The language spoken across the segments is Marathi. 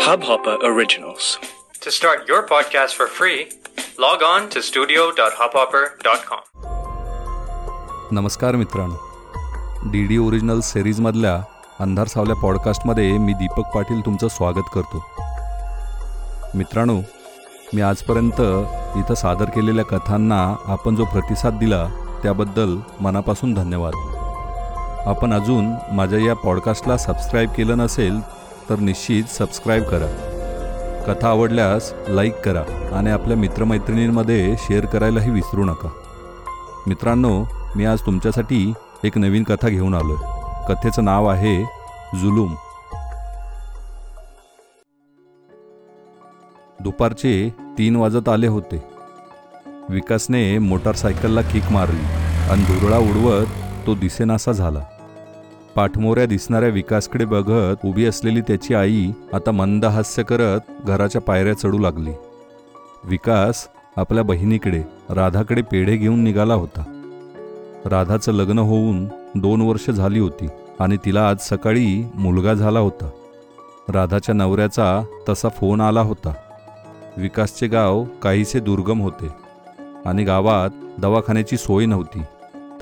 Hubhopper Originals. To start your podcast for free, log on to studio.hubhopper.com. नमस्कार मित्रांनो डी डी ओरिजिनल सिरीजमधल्या अंधार सावल्या पॉडकास्टमध्ये मी दीपक पाटील तुमचं स्वागत करतो मित्रांनो मी आजपर्यंत इथं सादर केलेल्या कथांना आपण जो प्रतिसाद दिला त्याबद्दल मनापासून धन्यवाद आपण अजून माझ्या या पॉडकास्टला सबस्क्राईब केलं नसेल तर निश्चित सबस्क्राईब करा. कथा आवडल्यास लाईक करा आणि आपल्या मित्रमैत्रिणींमध्ये शेअर करायलाही विसरू नका. मित्रांनो मी आज तुमच्यासाठी एक नवीन कथा घेऊन आलो आहे कथेचं नाव आहे जुलूम. दुपारचे तीन वाजत आले होते. विकासने मोटारसायकलला किक मारली आणि धुरळा उडवत तो दिसेनासा झाला. पाठमोऱ्या दिसणाऱ्या विकासकडे बघत उभी असलेली त्याची आई आता मंद हास्य करत घराच्या पायऱ्या चढू लागली. विकास आपल्या बहिणीकडे राधाकडे पेढे घेऊन निघाला होता. राधाचं लग्न होऊन दोन वर्ष झाली होती आणि तिला आज सकाळी मुलगा झाला होता. राधाच्या नवऱ्याचा तसा फोन आला होता. विकासचे गाव काहीसे दुर्गम होते आणि गावात दवाखान्याची सोय नव्हती.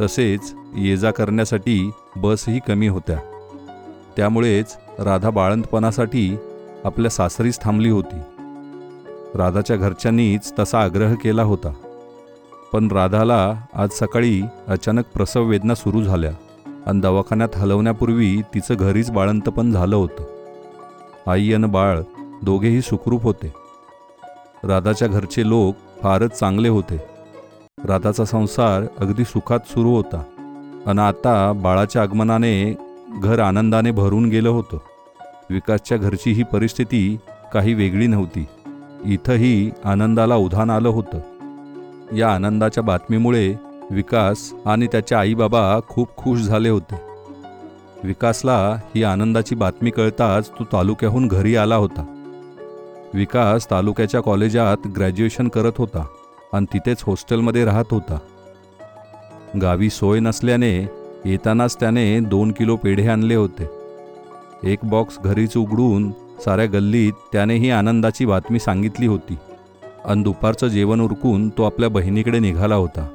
तसेच ये जा करण्यासाठी बसही कमी होत्या. त्यामुळेच राधा बाळंतपणासाठी आपल्या सासरीच थांबली होती. राधाच्या घरच्यांनीच तसा आग्रह केला होता. पण राधाला आज सकाळी अचानक प्रसव वेदना सुरू झाल्या आणि दवाखान्यात हलवण्यापूर्वी तिचं घरीच बाळंतपण झालं होतं. आई आणि बाळ दोघेही सुखरूप होते. राधाच्या घरचे लोक फारच चांगले होते. राधाचा संसार अगदी सुखात सुरू होता. आणि आता बाळाच्या आगमनाने घर आनंदाने भरून गेलं होतं. विकासच्या घरची ही परिस्थिती काही वेगळी नव्हती. इथंही आनंदाला उधाण आलं होतं. या आनंदाच्या बातमीमुळे विकास आणि त्याचे आईबाबा खूप खुश झाले होते. विकासला ही आनंदाची बातमी कळताच तो तालुक्याहून घरी आला होता. विकास तालुक्याच्या कॉलेजात ग्रॅज्युएशन करत होता. आणि तिथेच हॉस्टेलमध्ये राहत होता. गावी सोय नसल्याने येतानाच त्याने दोन किलो पेढे आणले होते. एक बॉक्स घरीच उघडून साऱ्या गल्लीत त्याने ही आनंदाची बातमी सांगितली होती आणि दुपारचं जेवण उरकून तो आपल्या बहिणीकडे निघाला होता.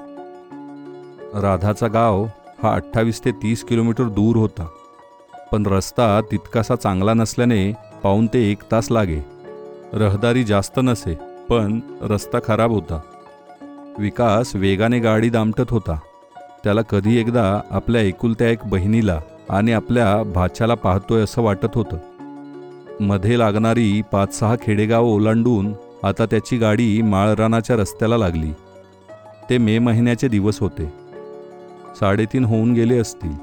राधाचा गाव हा अठ्ठावीस ते तीस किलोमीटर दूर होता पण रस्ता तितकासा चांगला नसल्याने पाऊन ते एक तास लागे. रहदारी जास्त नसे पण रस्ता खराब होता. विकास वेगाने गाडी दामटत होता. त्याला कधी एकदा आपल्या एकुलत्या एक बहिणीला आणि आपल्या भाच्याला पाहतोय असं वाटत होतं. मध्ये लागणारी पाच सहा खेडेगाव ओलांडून आता त्याची गाडी माळरानाच्या रस्त्याला लागली. ते मे महिन्याचे दिवस होते. साडेतीन होऊन गेले असतील.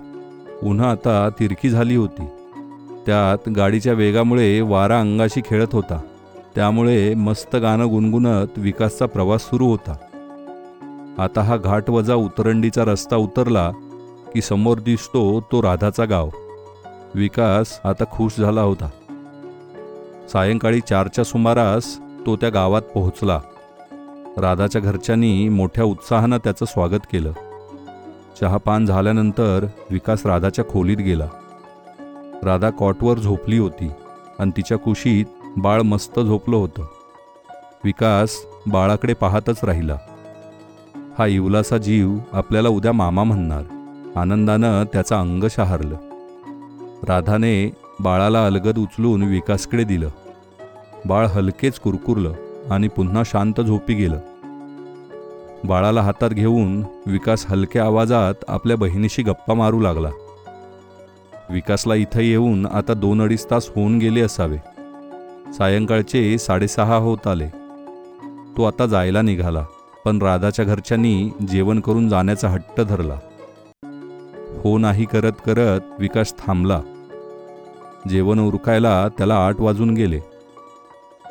उन्हा आता तिरकी झाली होती. त्यात गाडीच्या वेगामुळे वारा अंगाशी खेळत होता. त्यामुळे मस्त गाणं गुणगुणत विकासचा प्रवास सुरू होता. आता हा घाट वजा उतरंडीचा रस्ता उतरला की समोर दिसतो तो राधाचा गाव. विकास आता खुश झाला होता. सायंकाळी चारच्या सुमारास तो त्या गावात पोहोचला. राधाच्या घरच्यांनी मोठ्या उत्साहानं त्याचं स्वागत केलं. चहापान झाल्यानंतर विकास राधाच्या खोलीत गेला. राधा कॉटवर झोपली होती आणि तिच्या कुशीत बाळ मस्त झोपलं होतं. विकास बाळाकडे पाहतच राहिला. हा इवलासा जीव आपल्याला उद्या मामा म्हणणार. आनंदानं त्याचं अंग शहारलं. राधाने बाळाला अलगद उचलून विकासकडे दिलं. बाळ हलकेच कुरकुरलं आणि पुन्हा शांत झोपी गेलं. बाळाला हातात घेऊन विकास हलक्या आवाजात आपल्या बहिणीशी गप्पा मारू लागला. विकासला इथं येऊन आता दोन अडीच तास होऊन गेले असावे. सायंकाळचे साडेसहा होत आले. तो आता जायला निघाला. पण राधाच्या घरच्यांनी जेवण करून जाण्याचा हट्ट धरला. हो नाही करत करत विकास थांबला. जेवण उरकायला त्याला आठ वाजून गेले.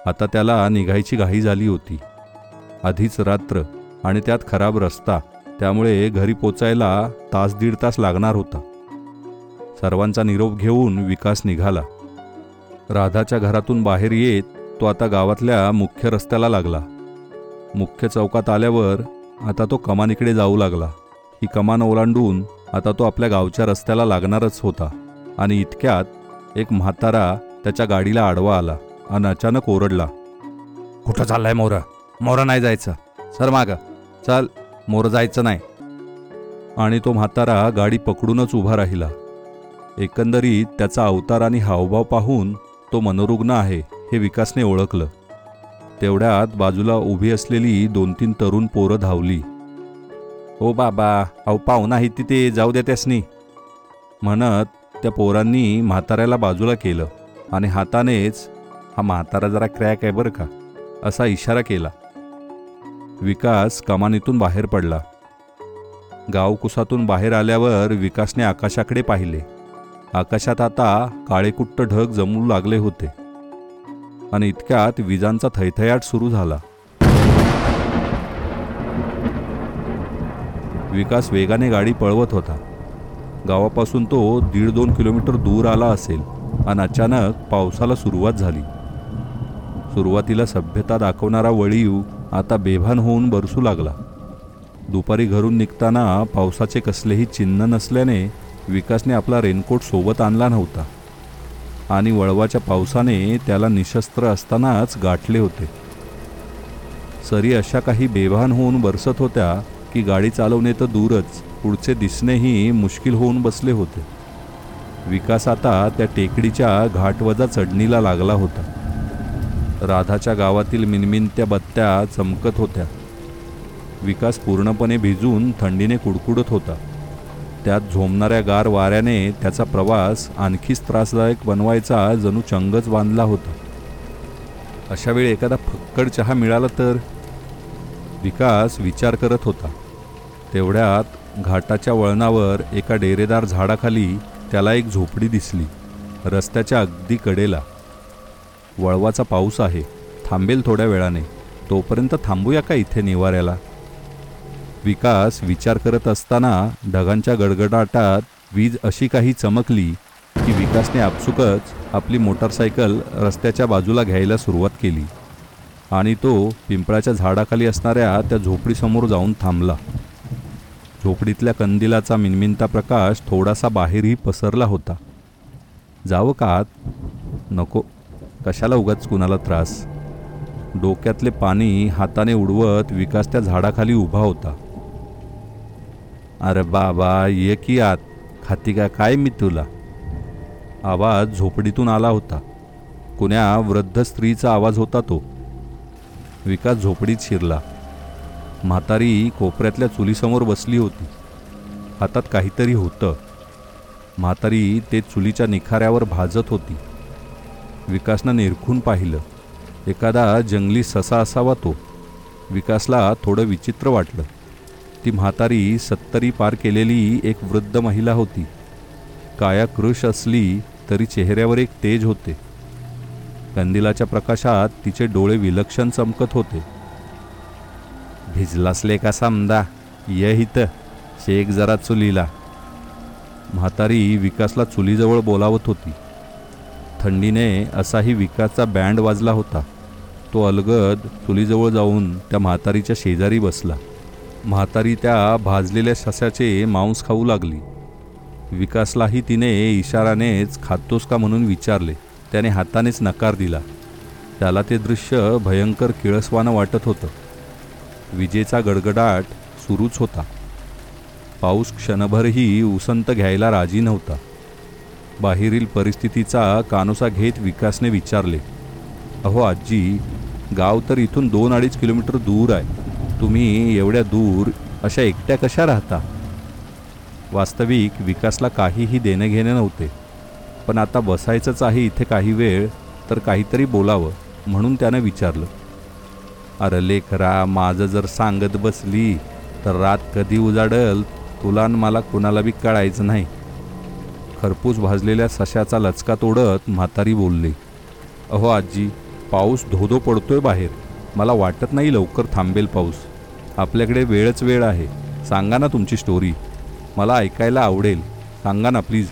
आता त्याला निघायची घाई झाली होती. आधीच रात्र आणि त्यात खराब रस्ता त्यामुळे घरी पोचायला तास दीड तास लागणार होता. सर्वांचा निरोप घेऊन विकास निघाला. राधाच्या घरातून बाहेर येत तो आता गावातल्या मुख्य रस्त्याला लागला. मुख्य चौकात आल्यावर आता तो कमानीकडे जाऊ लागला. ही कमान ओलांडून आता तो आपल्या गावच्या रस्त्याला लागणारच होता आणि इतक्यात एक म्हातारा त्याच्या गाडीला आडवा आला आणि अचानक ओरडला. कुठं चाललाय मोरा? मोरा नाही जायचं. सर माग. चल मोरं जायचं नाही. आणि तो म्हातारा गाडी पकडूनच उभा राहिला. एकंदरीत त्याचा अवतार आणि हावभाव पाहून तो मनोरुग्ण आहे हे विकासने ओळखलं. तेवढ्यात बाजूला उभी असलेली दोन तीन तरुण पोरं धावली. ओ बाबा अहो पाहुणा आहे तिथे जाऊ द्या त्यासनी. म्हणत त्या पोरांनी म्हाताऱ्याला बाजूला केलं आणि हातानेच हा म्हातारा जरा क्रॅक आहे बरं का असा इशारा केला. विकास कमानीतून बाहेर पडला. गावकुसातून बाहेर आल्यावर विकासने आकाशाकडे पाहिले. आकाशात आता काळेकुट्ट ढग जमू लागले होते. आणि इतक्यात विजांचा थैथयाट सुरू झाला. विकास वेगाने गाडी पळवत होता. गावापासून तो दीड दोन किलोमीटर दूर आला असेल आणि अचानक पावसाला सुरुवात झाली. सुरुवातीला सभ्यता दाखवणारा वळीव आता बेभान होऊन बरसू लागला. दुपारी घरून निघताना पावसाचे कसलेही चिन्ह नसल्याने विकासने आपला रेनकोट सोबत आणला नव्हता. आणि वळवाच्या पावसाने त्याला निशस्त्र असतानाच गाठले होते. सरी अशा काही बेभान होऊन बरसत होत्या की गाडी चालवणे तर दूरच पुढचे दिसणेही मुश्किल होऊन बसले होते. विकास आता त्या टेकडीच्या घाटवजा चढणीला लागला होता. राधाच्या गावातील मिनमिनत्या बत्त्या चमकत होत्या. विकास पूर्णपणे भिजून थंडीने कुडकुडत होता. त्यात झोमणाऱ्या गार वाऱ्याने त्याचा प्रवास आणखीच त्रासदायक बनवायचा जणू चंगच बांधला होता. अशा वेळी एखादा फक्कड चहा मिळाला तर? विकास विचार करत होता. तेवढ्यात घाटाच्या वळणावर एका डेरेदार झाडाखाली त्याला एक झोपडी दिसली रस्त्याच्या अगदी कडेला. वळवाचा पाऊस आहे थांबेल थोड्या वेळाने. तोपर्यंत थांबूया का इथे निवाऱ्याला? विकास विचार करत असताना ढगांच्या गडगडाटात वीज अशी काही चमकली की विकासने आपसुकच आपली मोटारसायकल रस्त्याच्या बाजूला घ्यायला सुरुवात केली आणि तो पिंपळाच्या झाडाखाली असणाऱ्या त्या झोपडीसमोर जाऊन थांबला. झोपडीतल्या कंदिलाचा मिनमिनता प्रकाश थोडासा बाहेरही पसरला होता. जावं का आत? नको. कशाला उगाच कुणाला त्रास? डोक्यातले पाणी हाताने उडवत विकास त्या झाडाखाली उभा होता. अरे बाबा ये की आत. खाती का काय मी तुला? आवाज झोपडीतून आला होता. कुण्या वृद्ध स्त्रीचा आवाज होता तो. विकास झोपडीत शिरला. म्हातारी कोपऱ्यातल्या चुलीसमोर बसली होती. हातात काहीतरी होतं. म्हातारी ते चुलीच्या निखाऱ्यावर भाजत होती. विकासनं निरखून पाहिलं. एखादा जंगली ससा असावा तो. विकासला थोडं विचित्र वाटलं. ती म्हातारी सत्तरी पार केलेली एक वृद्ध महिला होती. काया कृश असली तरी चेहऱ्यावर एक तेज होते. कंदिलाच्या प्रकाशात तिचे डोळे विलक्षण चमकत होते. भिजलासले का समदा? ये हित शेक जरा चुलीला. म्हातारी विकासला चुलीजवळ बोलावत होती. थंडीने असाही विकासचा बँड वाजला होता. तो अलगद चुलीजवळ जाऊन त्या म्हातारीच्या शेजारी बसला. म्हातारी त्या भाजलेल्या ससाचे मांस खाऊ लागली. विकासलाही तिने इशारानेच खातोस का म्हणून विचारले. त्याने हातानेच नकार दिला. त्याला ते दृश्य भयंकर किळसवानं वाटत होतं. विजेचा गडगडाट सुरूच होता. पाऊस क्षणभरही उसंत घ्यायला राजी नव्हता. बाहेरील परिस्थितीचा कानोसा घेत विकासने विचारले अहो आजी गाव तर इथून दोन अडीच किलोमीटर दूर आहे. तुम्ही एवढ्या दूर अशा एकट्या कशा राहता? वास्तविक विकासला काहीही देणे घेणे नव्हते. पण आता बसायचंच आहे इथे काही वेळ तर काहीतरी बोलावं म्हणून त्यानं विचारलं. अरे लेखरा माझं जर सांगत बसली तर रात कधी उजाडल तुला मला कुणाला बी कळायचं नाही. खरपूस भाजलेल्या सशाचा लचका तोडत म्हातारी बोलली अहो आजी पाऊस धोधो पडतोय बाहेर. मला वाटत नाही लवकर थांबेल पाऊस. आपल्याकडे वेळच वेळ आहे. सांगा ना तुमची स्टोरी मला ऐकायला आवडेल. सांगा ना प्लीज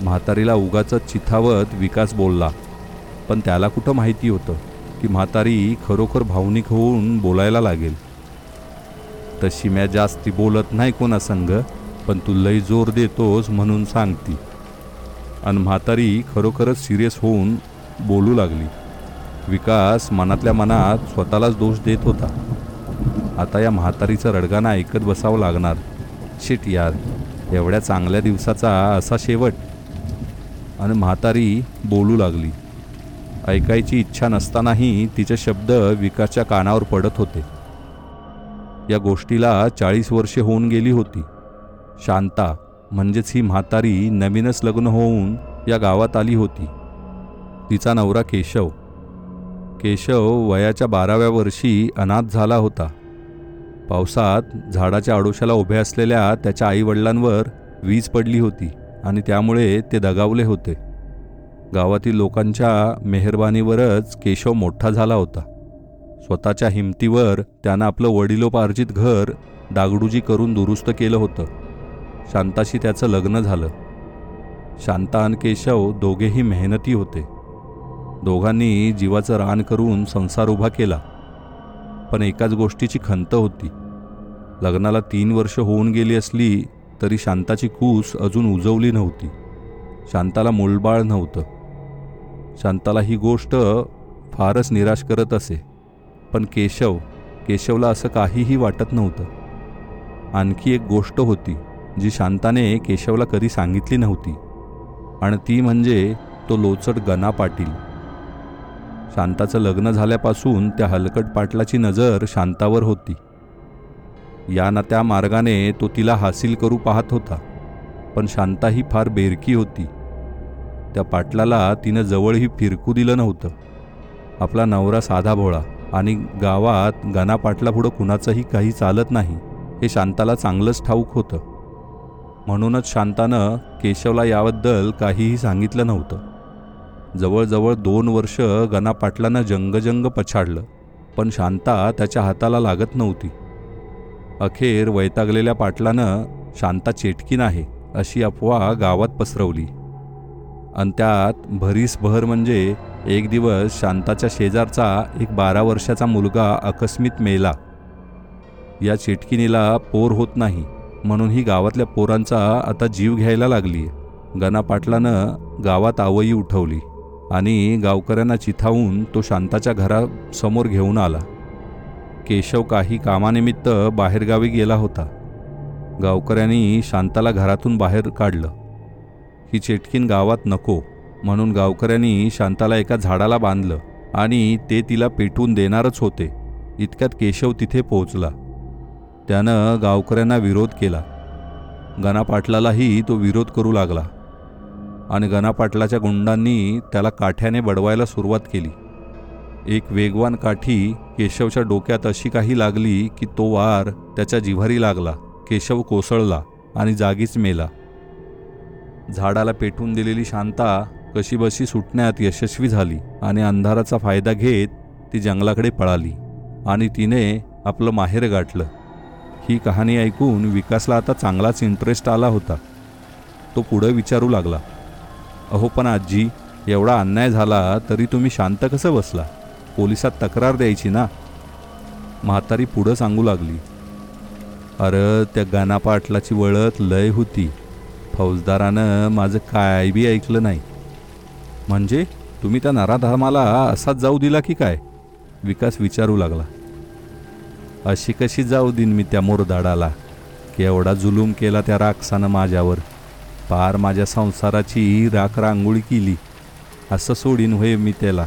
म्हातारीला उगाच चिथावत विकास बोलला. पण त्याला कुठं माहिती होतं की म्हातारी खरोखर भावनिक होऊन बोलायला लागेल. तशी म्या जास्ती बोलत नाही कोणा संग पण तू लई जोर देतोस म्हणून सांगती. आणि म्हातारी खरोखरच सिरियस होऊन बोलू लागली. विकास मनातल्या मनात स्वतःलाच दोष देत होता. आता या म्हातारीचं रडगाणं ऐकत बसावं लागणार. शिट यार एवढ्या चांगल्या दिवसाचा असा शेवट. आणि म्हातारी बोलू लागली. ऐकायची इच्छा नसतानाही तिचे शब्द विकासच्या कानावर पडत होते. या गोष्टीला चाळीस वर्षे होऊन गेली होती. शांता म्हणजेच ही म्हातारी नवीनच लग्न होऊन या गावात आली होती. तिचा नवरा केशव केशव वयाच्या बाराव्या वर्षी अनाथ झाला होता. पावसात झाडाच्या आडोशाला उभे असलेल्या त्याच्या आईवडिलांवर वीज पडली होती आणि त्यामुळे ते दगावले होते. गावातील लोकांच्या मेहरबानीवरच केशव मोठा झाला होता. स्वतःच्या हिमतीवर त्यानं आपलं वडिलोपार्जित घर डागडुजी करून दुरुस्त केलं होतं. शांताशी त्याचं लग्न झालं. शांता आणि केशव दोघेही मेहनती होते. दोघांनी जीवाचं रान करून संसार उभा केला. पण एकाच गोष्टीची खंत होती. लग्नाला तीन वर्ष होऊन गेली असली तरी शांताची कूस अजून उजवली नव्हती. शांताला मूलबाळ नव्हतं. शांताला ही गोष्ट फारच निराश करत असे. पण केशव केशवला असं काहीही वाटत नव्हतं. आणखी एक गोष्ट होती जी शांताने केशवला कधी सांगितली नव्हती. आणि ती म्हणजे तो लोचट गना पाटील. शांताचं लग्न झाल्यापासून त्या हलकट पाटलाची नजर शांतावर होती. या ना त्या मार्गाने तो तिला हासिल करू पाहत होता पण शांता ही फार बेरकी होती. त्या पाटलाला तिनं जवळही फिरकू दिलं नव्हतं. आपला नवरा साधा भोळा आणि गावात गाना पाटलापुढं कुणाचंही काही चालत नाही हे शांताला चांगलंच ठाऊक होतं. म्हणूनच शांतानं केशवला याबद्दल काहीही सांगितलं नव्हतं. जवळजवळ दोन वर्ष गना जंगजंग पछाडलं पण शांता त्याच्या हाताला लागत नव्हती. अखेर वैतागलेल्या पाटलानं शांता चेटकीन आहे अशी अफवा गावात पसरवली. आणि त्यात भरीसभर म्हणजे एक दिवस शांताच्या शेजारचा एक बारा वर्षाचा मुलगा अकस्मित मेला. या चिटकिनीला पोर होत नाही म्हणून ही गावातल्या पोरांचा आता जीव घ्यायला लागली गना पाटलानं गावात आवई उठवली. आणि गावकऱ्यांना चिथावून तो शांताच्या घरासमोर घेऊन आला. केशव काही कामानिमित्त बाहेरगावी गेला होता. गावकऱ्यांनी शांताला घरातून बाहेर काढलं. ही चेटकीन गावात नको म्हणून गावकऱ्यांनी शांताला एका झाडाला बांधलं आणि ते तिला पेटवून देणारच होते. इतक्यात केशव तिथे पोहोचला. त्यानं गावकऱ्यांना विरोध केला. गणापाटलालाही तो विरोध करू लागला. आणि गणापाटलाच्या गुंडांनी त्याला काठ्याने बडवायला सुरुवात केली. एक वेगवान काठी केशवच्या डोक्यात अशी काही लागली की तो वार त्याच्या जिव्हारी लागला. केशव कोसळला आणि जागीच मेला. झाडाला पेटून दिलेली शांता कशीबशी सुटण्यात यशस्वी झाली आणि अंधाराचा फायदा घेत ती जंगलाकडे पळाली आणि तिने आपलं माहेर गाठलं. ही कहाणी ऐकून विकासला आता चांगलाच इंटरेस्ट आला होता. तो पुढं विचारू लागला. अहो पण आजी एवढा अन्याय झाला तरी तुम्ही शांत कसं बसला? पोलिसात तक्रार द्यायची ना? म्हातारी पुढं सांगू लागली. अरे त्या गाना पाटलाची वळत लय होती. फौजदारानं माझं काय बी ऐकलं नाही. म्हणजे तुम्ही त्या नराधर्माला असाच जाऊ दिला की काय? विकास विचारू लागला. अशी कशी जाऊ दिन मी त्या मोरदाडाला? केवढा जुलूम केला त्या राक्षसानं माझ्यावर. पार माझ्या संसाराची राख रांगोळी केली. असं सोडीन होय मी त्याला.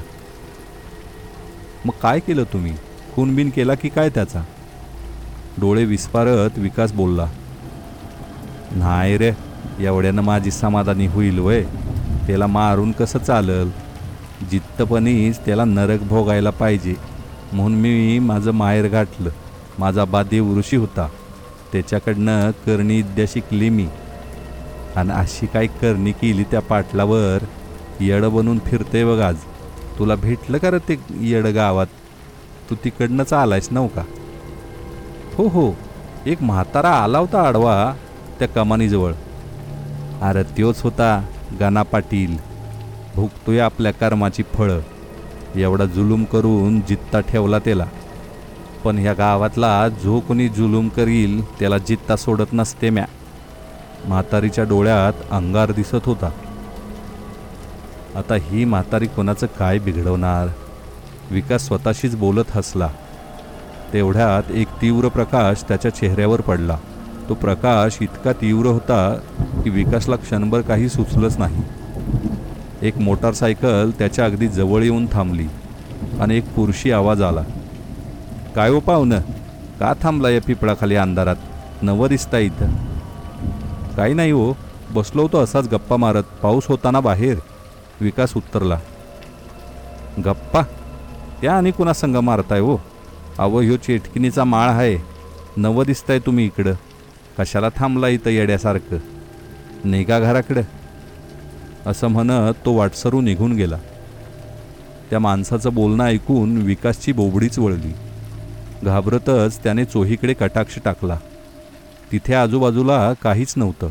मग काय केलं तुम्ही? खूनबिन केला की काय त्याचा? डोळे विस्फारत विकास बोलला. नाही रे एवढ्यानं माझी समाधानी होईल वय. त्याला मारून कसं चालल? जित्तपणीच त्याला नरक भोगायला पाहिजे. म्हणून मी माझं माहेर गाठलं. माझा बा देवऋषी होता. त्याच्याकडनं करणी विद्या शिकली मी. आणि अशी काय करणी केली त्या पाटलावर? येडं बनून फिरते बघ आज. तुला भेटलं का रे ते येडं गावात? तू तिकडनंच आलायस नव का? हो हो. एक म्हातारा आला होता आडवा त्या कमानीजवळ. अरे त्योच होता गाना पाटील. भुगतोय आपल्या कर्माची फळं. एवढा जुलूम करून जित्ता ठेवला त्याला. पण ह्या गावातला जो कोणी जुलूम करील त्याला जित्ता सोडत नसते म्या. म्हातारीच्या डोळ्यात अंगार दिसत होता. आता ही म्हातारी कोणाचं काय बिघडवणार? विकास स्वतःशीच बोलत हसला. तेवढ्यात एक तीव्र प्रकाश त्याच्या चेहऱ्यावर पडला. तो प्रकाश इतका तीव्र होता की विकासला क्षणभर काही सुचलंच नाही. एक मोटारसायकल त्याच्या अगदी जवळ येऊन थांबली आणि एक पुरुषी आवाज आला. काय हो पाहुणं? का थांबला या पिपळाखाली अंधारात? नवं दिसता इथं. काही नाही हो. बसलो होतो असाच गप्पा मारत. पाऊस होताना बाहेर. विकास उत्तरला. गप्पा? त्या आणि कुणा संग मारताय हो? अहो ह्यो चेटकिनीचा माळ आहे नवं दिसताय तुम्ही इकडं. कशाला थांबला इथं येड्यासारखं? निघा घराकडं. असं म्हणत तो वाटसरू निघून गेला. त्या माणसाचं बोलणं ऐकून विकासची बोबडीच वळली. घाबरतच त्याने चोहीकडे कटाक्ष टाकला. तिथे आजूबाजूला काहीच नव्हतं.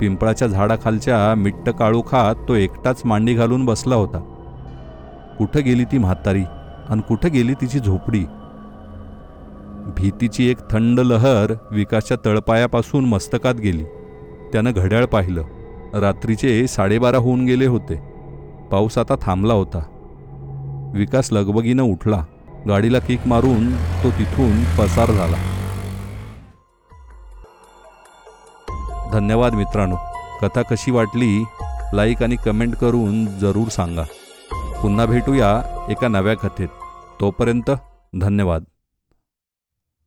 पिंपळाच्या झाडाखालच्या मिट्ट काळोखात तो एकटाच मांडी घालून बसला होता. कुठं गेली ती म्हातारी आणि कुठं गेली तिची झोपडी? भीतीची एक थंड लहर विकासच्या तळपायापासून मस्तकात गेली. त्यानं घड्याळ पाहिलं. रात्रीचे साडेबारा होऊन गेले होते. पाऊस आता थांबला होता. विकास लगबगीनं उठला. गाडीला किक मारून तो तिथून पसार झाला. धन्यवाद मित्रांनो. कथा कशी वाटली लाईक आणि कमेंट करून जरूर सांगा. पुन्हा भेटूया एका नव्या कथेत. तोपर्यंत धन्यवाद.